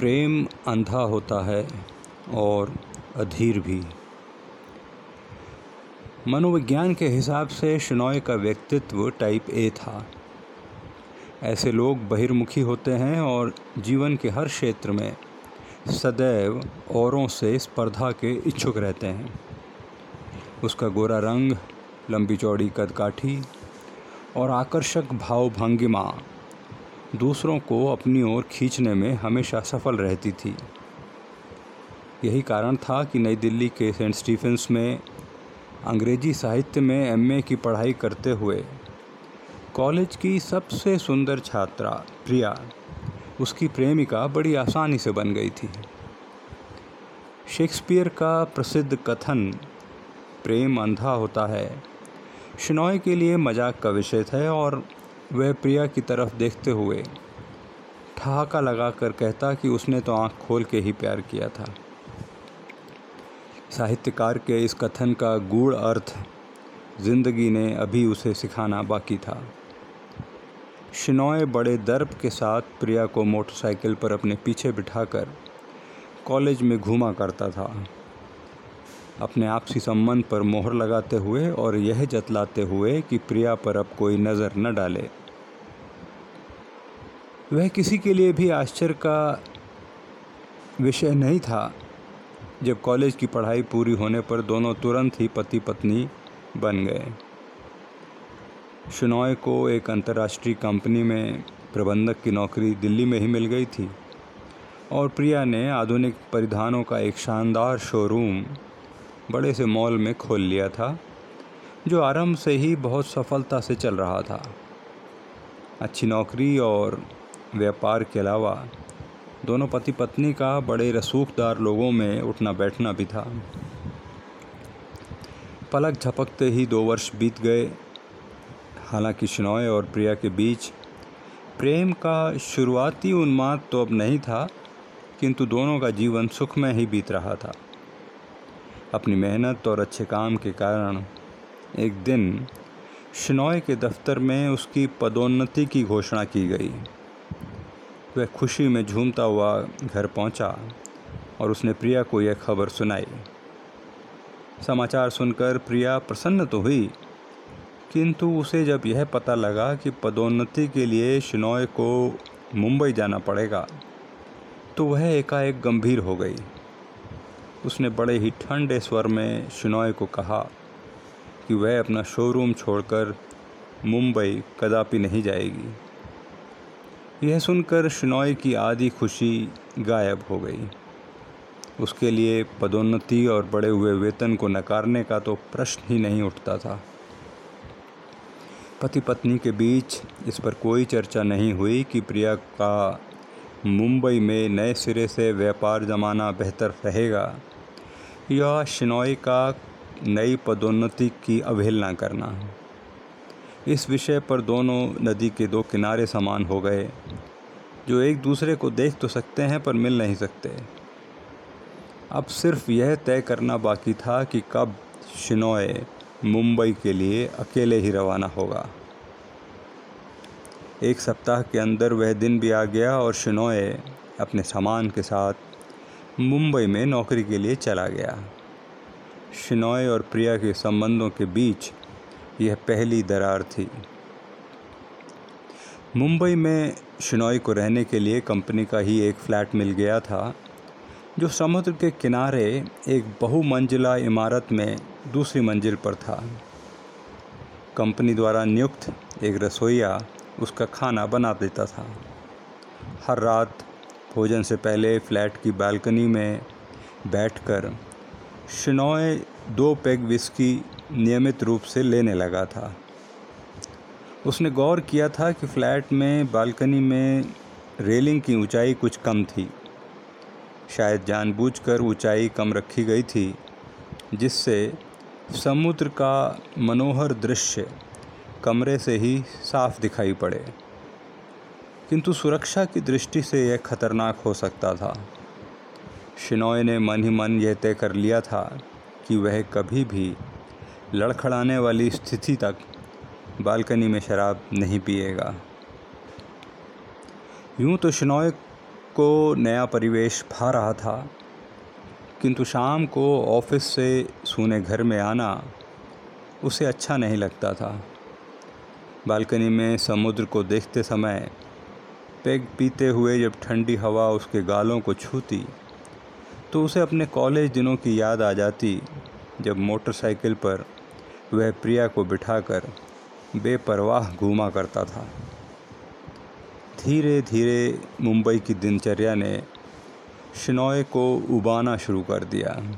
प्रेम अंधा होता है और अधीर भी। मनोविज्ञान के हिसाब से शनॉय का व्यक्तित्व टाइप ए था। ऐसे लोग बहिर्मुखी होते हैं और जीवन के हर क्षेत्र में सदैव औरों से स्पर्धा के इच्छुक रहते हैं। उसका गोरा रंग, लंबी चौड़ी कदकाठी और आकर्षक भाव भंगिमा दूसरों को अपनी ओर खींचने में हमेशा सफल रहती थी। यही कारण था कि नई दिल्ली के सेंट स्टीफेंस में अंग्रेज़ी साहित्य में एमए की पढ़ाई करते हुए कॉलेज की सबसे सुंदर छात्रा प्रिया, उसकी प्रेमिका बड़ी आसानी से बन गई थी। शेक्सपियर का प्रसिद्ध कथन, प्रेम अंधा होता है शिनॉय के लिए मज़ाक का विषय था और वह प्रिया की तरफ़ देखते हुए ठहाका लगाकर कहता कि उसने तो आँख खोल के ही प्यार किया था। साहित्यकार के इस कथन का गूढ़ अर्थ ज़िंदगी ने अभी उसे सिखाना बाकी था। शिनॉय बड़े दर्प के साथ प्रिया को मोटरसाइकिल पर अपने पीछे बिठाकर कॉलेज में घूमा करता था। अपने आपसी संबंध पर मोहर लगाते हुए और यह जतलाते हुए कि प्रिया पर अब कोई नज़र न डाले। वह किसी के लिए भी आश्चर्य का विषय नहीं था। जब कॉलेज की पढ़ाई पूरी होने पर दोनों तुरंत ही पति पत्नी बन गए। शुनॉय को एक अंतर्राष्ट्रीय कंपनी में प्रबंधक की नौकरी दिल्ली में ही मिल गई थी और प्रिया ने आधुनिक परिधानों का एक शानदार शोरूम बड़े से मॉल में खोल लिया था, जो आरंभ से ही बहुत सफलता से चल रहा था। अच्छी नौकरी और व्यापार के अलावा, दोनों पति पत्नी का बड़े रसूखदार लोगों में उठना बैठना भी था। पलक झपकते ही दो वर्ष बीत गए। हालाँकि शिनॉय और प्रिया के बीच प्रेम का शुरुआती उन्माद तो अब नहीं था, किंतु दोनों का जीवन सुख में ही बीत रहा था। अपनी मेहनत और अच्छे काम के कारण एक दिन शिनॉय के दफ्तर में उसकी पदोन्नति की घोषणा की गई। वह खुशी में झूमता हुआ घर पहुँचा और उसने प्रिया को यह खबर सुनाई। समाचार सुनकर प्रिया प्रसन्न तो हुई, किंतु उसे जब यह पता लगा कि पदोन्नति के लिए शिनॉय को मुंबई जाना पड़ेगा तो वह एकाएक गंभीर हो गई। उसने बड़े ही ठंडे स्वर में शिनॉय को कहा कि वह अपना शोरूम छोड़कर मुंबई कदापि नहीं जाएगी। यह सुनकर शिनॉय की आधी खुशी गायब हो गई। उसके लिए पदोन्नति और बढ़े हुए वेतन को नकारने का तो प्रश्न ही नहीं उठता था। पति पत्नी के बीच इस पर कोई चर्चा नहीं हुई कि प्रिया का मुंबई में नए सिरे से व्यापार जमाना बेहतर रहेगा। या शिनॉय का नई पदोन्नति की अवहेलना करना। इस विषय पर दोनों नदी के दो किनारे समान हो गए। जो एक दूसरे को देख तो सकते हैं, पर मिल नहीं सकते। अब सिर्फ़ यह तय करना बाकी था कि कब शिनोए मुंबई के लिए अकेले ही रवाना होगा। एक सप्ताह के अंदर वह दिन भी आ गया और शिनोए अपने सामान के साथ मुंबई में नौकरी के लिए चला गया। शिनोय और प्रिया के संबंधों के बीच यह पहली दरार थी। मुंबई में शिनॉय को रहने के लिए कंपनी का ही एक फ्लैट मिल गया था, जो समुद्र के किनारे एक बहुमंजिला इमारत में दूसरी मंजिल पर था। कंपनी द्वारा नियुक्त एक रसोईया उसका खाना बना देता था। हर रात भोजन से पहले फ्लैट की बालकनी में बैठकर शिनॉय दो पैग विस्की नियमित रूप से लेने लगा था। उसने गौर किया था कि फ्लैट में, बालकनी में रेलिंग की ऊंचाई कुछ कम थी। शायद जानबूझकर ऊंचाई कम रखी गई थी, जिससे समुद्र का मनोहर दृश्य कमरे से ही साफ़ दिखाई पड़े। किंतु सुरक्षा की दृष्टि से यह खतरनाक हो सकता था। शिनॉय ने मन ही मन यह तय कर लिया था कि वह कभी भी लड़खड़ाने वाली स्थिति तक बालकनी में शराब नहीं पिएगा। यूँ तो शनॉय को नया परिवेश भा रहा था, किंतु शाम को ऑफ़िस से सूने घर में आना उसे अच्छा नहीं लगता था। बालकनी में समुद्र को देखते समय पेग पीते हुए जब ठंडी हवा उसके गालों को छूती तो उसे अपने कॉलेज दिनों की याद आ जाती जब मोटरसाइकिल पर वह प्रिया को बिठाकर बेपरवाह घूमा करता था। धीरे धीरे मुंबई की दिनचर्या ने शिनॉय को उबाना शुरू कर दिया।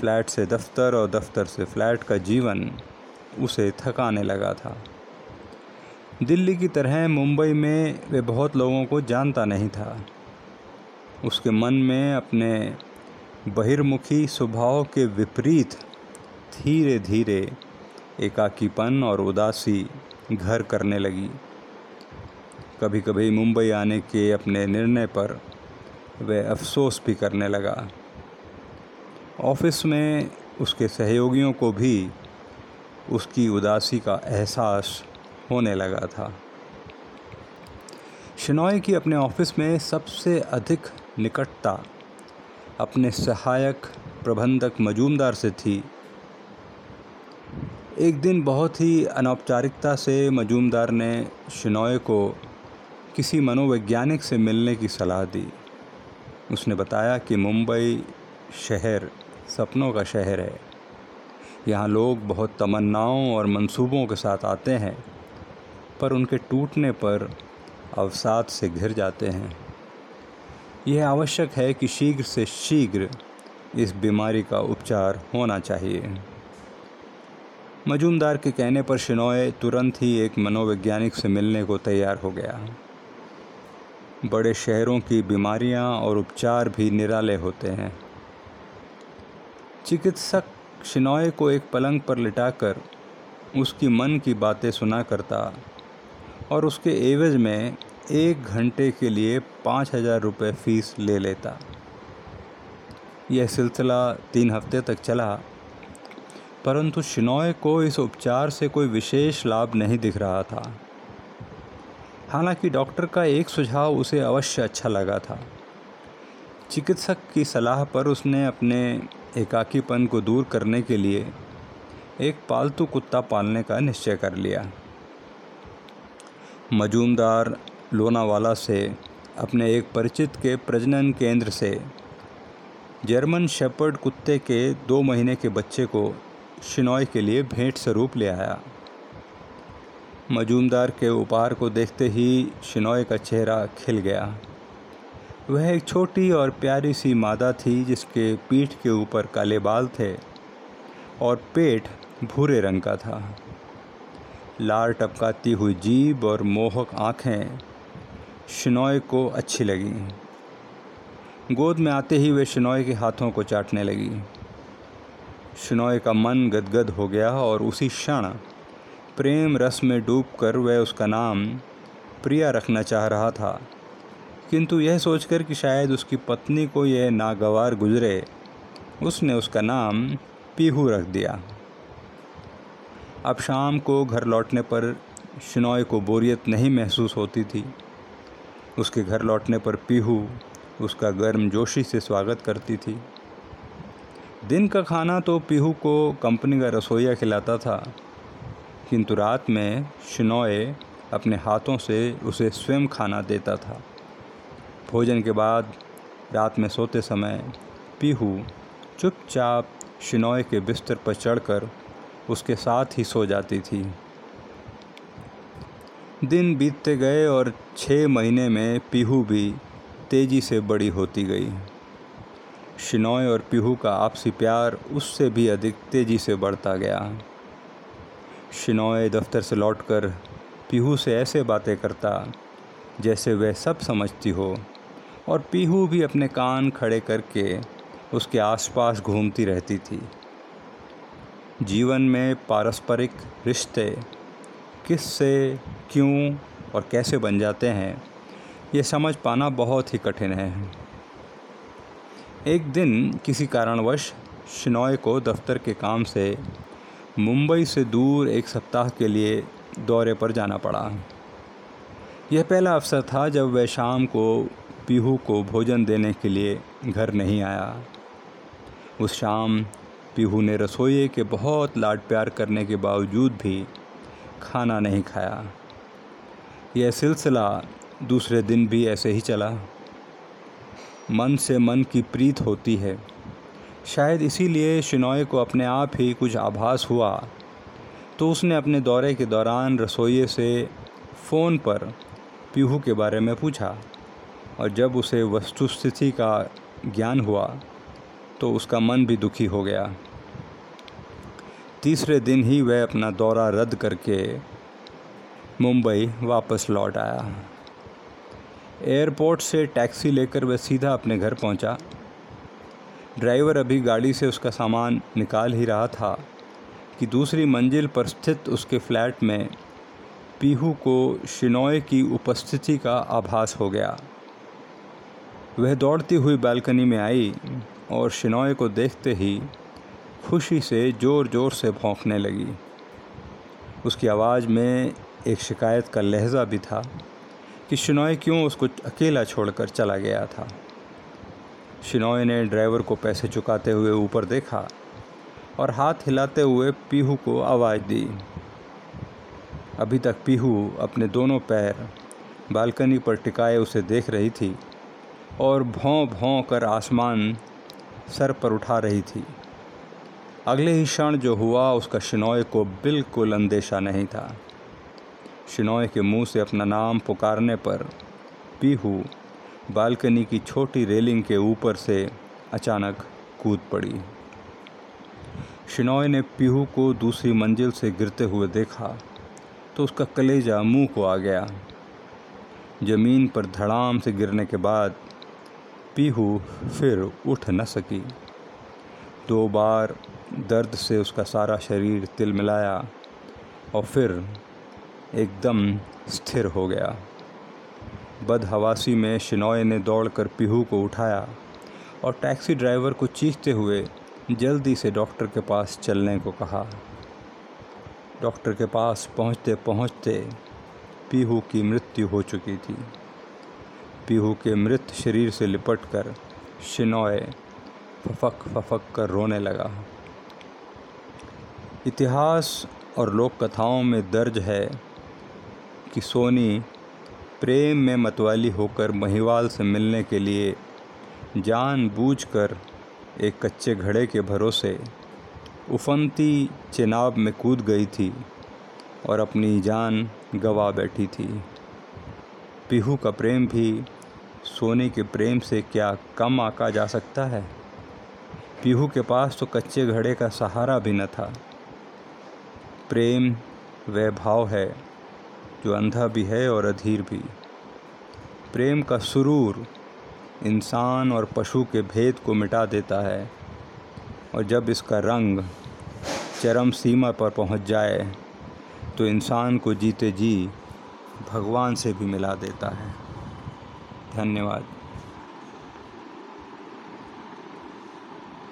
फ्लैट से दफ्तर और दफ्तर से फ्लैट का जीवन उसे थकाने लगा था। दिल्ली की तरह मुंबई में वे बहुत लोगों को जानता नहीं था। उसके मन में अपने बहिर्मुखी स्वभाव के विपरीत धीरे धीरे एकाकीपन और उदासी घर करने लगी। कभी कभी मुंबई आने के अपने निर्णय पर वह अफसोस भी करने लगा। ऑफ़िस में उसके सहयोगियों को भी उसकी उदासी का एहसास होने लगा था। शिनॉय की अपने ऑफ़िस में सबसे अधिक निकटता अपने सहायक प्रबंधक मजूमदार से थी। एक दिन बहुत ही अनौपचारिकता से मजूमदार ने शिनॉय को किसी मनोवैज्ञानिक से मिलने की सलाह दी। उसने बताया कि मुंबई शहर सपनों का शहर है। यहाँ लोग बहुत तमन्नाओं और मंसूबों के साथ आते हैं, पर उनके टूटने पर अवसाद से घिर जाते हैं। यह आवश्यक है कि शीघ्र से शीघ्र इस बीमारी का उपचार होना चाहिए। मजूमदार के कहने पर शिनोय तुरंत ही एक मनोवैज्ञानिक से मिलने को तैयार हो गया। बड़े शहरों की बीमारियाँ और उपचार भी निराले होते हैं। चिकित्सक शिनोय को एक पलंग पर लिटाकर उसकी मन की बातें सुना करता और उसके एवज में एक घंटे के लिए पाँच हज़ार रुपये फ़ीस ले लेता। यह सिलसिला तीन हफ़्ते तक चला। परंतु शिनॉय को इस उपचार से कोई विशेष लाभ नहीं दिख रहा था। हालाँकि डॉक्टर का एक सुझाव उसे अवश्य अच्छा लगा था। चिकित्सक की सलाह पर उसने अपने एकाकीपन को दूर करने के लिए एक पालतू कुत्ता पालने का निश्चय कर लिया। मजूमदार लोनावाला से, अपने एक परिचित के प्रजनन केंद्र से, जर्मन शेपर्ड कुत्ते के दो महीने के बच्चे को शिनॉय के लिए भेंट स्वरूप ले आया। मजूमदार के उपहार को देखते ही शिनॉय का चेहरा खिल गया। वह एक छोटी और प्यारी सी मादा थी जिसके पीठ के ऊपर काले बाल थे और पेट भूरे रंग का था। लाल टपकाती हुई जीभ और मोहक आँखें शिनॉय को अच्छी लगी। गोद में आते ही वे शिनॉय के हाथों को चाटने लगी। शिनॉय का मन गदगद हो गया और उसी क्षण प्रेम रस में डूबकर वह उसका नाम प्रिया रखना चाह रहा था। किंतु यह सोचकर कि शायद उसकी पत्नी को यह नागवार गुजरे, उसने उसका नाम पीहू रख दिया। अब शाम को घर लौटने पर शिनॉय को बोरियत नहीं महसूस होती थी। उसके घर लौटने पर पीहू उसका गर्म जोशी से स्वागत करती थी। दिन का खाना तो पीहू को कंपनी का रसोईया खिलाता था, किंतु रात में शिनोए अपने हाथों से उसे स्वयं खाना देता था। भोजन के बाद रात में सोते समय पीहू चुपचाप शिनोय के बिस्तर पर चढ़कर उसके साथ ही सो जाती थी। दिन बीतते गए और छः महीने में पीहू भी तेज़ी से बड़ी होती गई। शिनोय और पीहू का आपसी प्यार उससे भी अधिक तेज़ी से बढ़ता गया। शिनोय दफ्तर से लौटकर पीहू से ऐसे बातें करता, जैसे वह सब समझती हो, और पीहू भी अपने कान खड़े करके उसके आसपास घूमती रहती थी। जीवन में पारस्परिक रिश्ते किस से क्यों और कैसे बन जाते हैं, ये समझ पाना बहुत ही कठिन है। एक दिन किसी कारणवश शिनॉय को दफ्तर के काम से मुंबई से दूर एक सप्ताह के लिए दौरे पर जाना पड़ा। यह पहला अवसर था जब वह शाम को पीहू को भोजन देने के लिए घर नहीं आया। उस शाम पीहू ने रसोइये के बहुत लाड प्यार करने के बावजूद भी खाना नहीं खाया। यह सिलसिला दूसरे दिन भी ऐसे ही चला। मन से मन की प्रीत होती है। शायद इसीलिए शिनॉय को अपने आप ही कुछ आभास हुआ। तो उसने अपने दौरे के दौरान रसोइये से फ़ोन पर पीहू के बारे में पूछा और जब उसे वस्तुस्थिति का ज्ञान हुआ तो उसका मन भी दुखी हो गया। तीसरे दिन ही वह अपना दौरा रद्द करके मुंबई वापस लौट आया। एयरपोर्ट से टैक्सी लेकर वह सीधा अपने घर पहुँचा। ड्राइवर अभी गाड़ी से उसका सामान निकाल ही रहा था कि दूसरी मंजिल पर स्थित उसके फ्लैट में पीहू को शिनॉय की उपस्थिति का आभास हो गया। वह दौड़ती हुई बालकनी में आई और शिनॉय को देखते ही खुशी से ज़ोर ज़ोर से भौंकने लगी। उसकी आवाज़ में एक शिकायत का लहजा भी था। कि शिनॉय क्यों उसको अकेला छोड़कर चला गया था? शिनॉय ने ड्राइवर को पैसे चुकाते हुए ऊपर देखा और हाथ हिलाते हुए पीहू को आवाज़ दी। अभी तक पीहू अपने दोनों पैर बालकनी पर टिकाए उसे देख रही थी और भौं भौं कर आसमान सर पर उठा रही थी। अगले ही क्षण जो हुआ, उसका शिनॉय को बिल्कुल अंदेशा नहीं था। शिनॉय के मुँह से अपना नाम पुकारने पर पीहू बालकनी की छोटी रेलिंग के ऊपर से अचानक कूद पड़ी। शिनॉय ने पीहू को दूसरी मंजिल से गिरते हुए देखा तो उसका कलेजा मुँह को आ गया। ज़मीन पर धड़ाम से गिरने के बाद पीहू फिर उठ न सकी। दो बार दर्द से उसका सारा शरीर तिलमिलाया और फिर एकदम स्थिर हो गया। बदहवासी में शिनॉय ने दौड़कर पीहू को उठाया और टैक्सी ड्राइवर को चीखते हुए जल्दी से डॉक्टर के पास चलने को कहा। डॉक्टर के पास पहुँचते पहुँचते पीहू की मृत्यु हो चुकी थी। पीहू के मृत शरीर से लिपटकर शिनॉय फफक फफक कर रोने लगा। इतिहास और लोक कथाओं में दर्ज है कि सोनी प्रेम में मतवाली होकर महिवाल से मिलने के लिए जानबूझकर एक कच्चे घड़े के भरोसे उफनती चेनाब में कूद गई थी और अपनी जान गवा बैठी थी। पीहू का प्रेम भी सोने के प्रेम से क्या कम आका जा सकता है? पीहू के पास तो कच्चे घड़े का सहारा भी न था। प्रेम वह भाव है। जो अंधा भी है और अधीर भी। प्रेम का सुरूर इंसान और पशु के भेद को मिटा देता है और जब इसका रंग चरम सीमा पर पहुँच जाए तो इंसान को जीते जी भगवान से भी मिला देता है। धन्यवाद।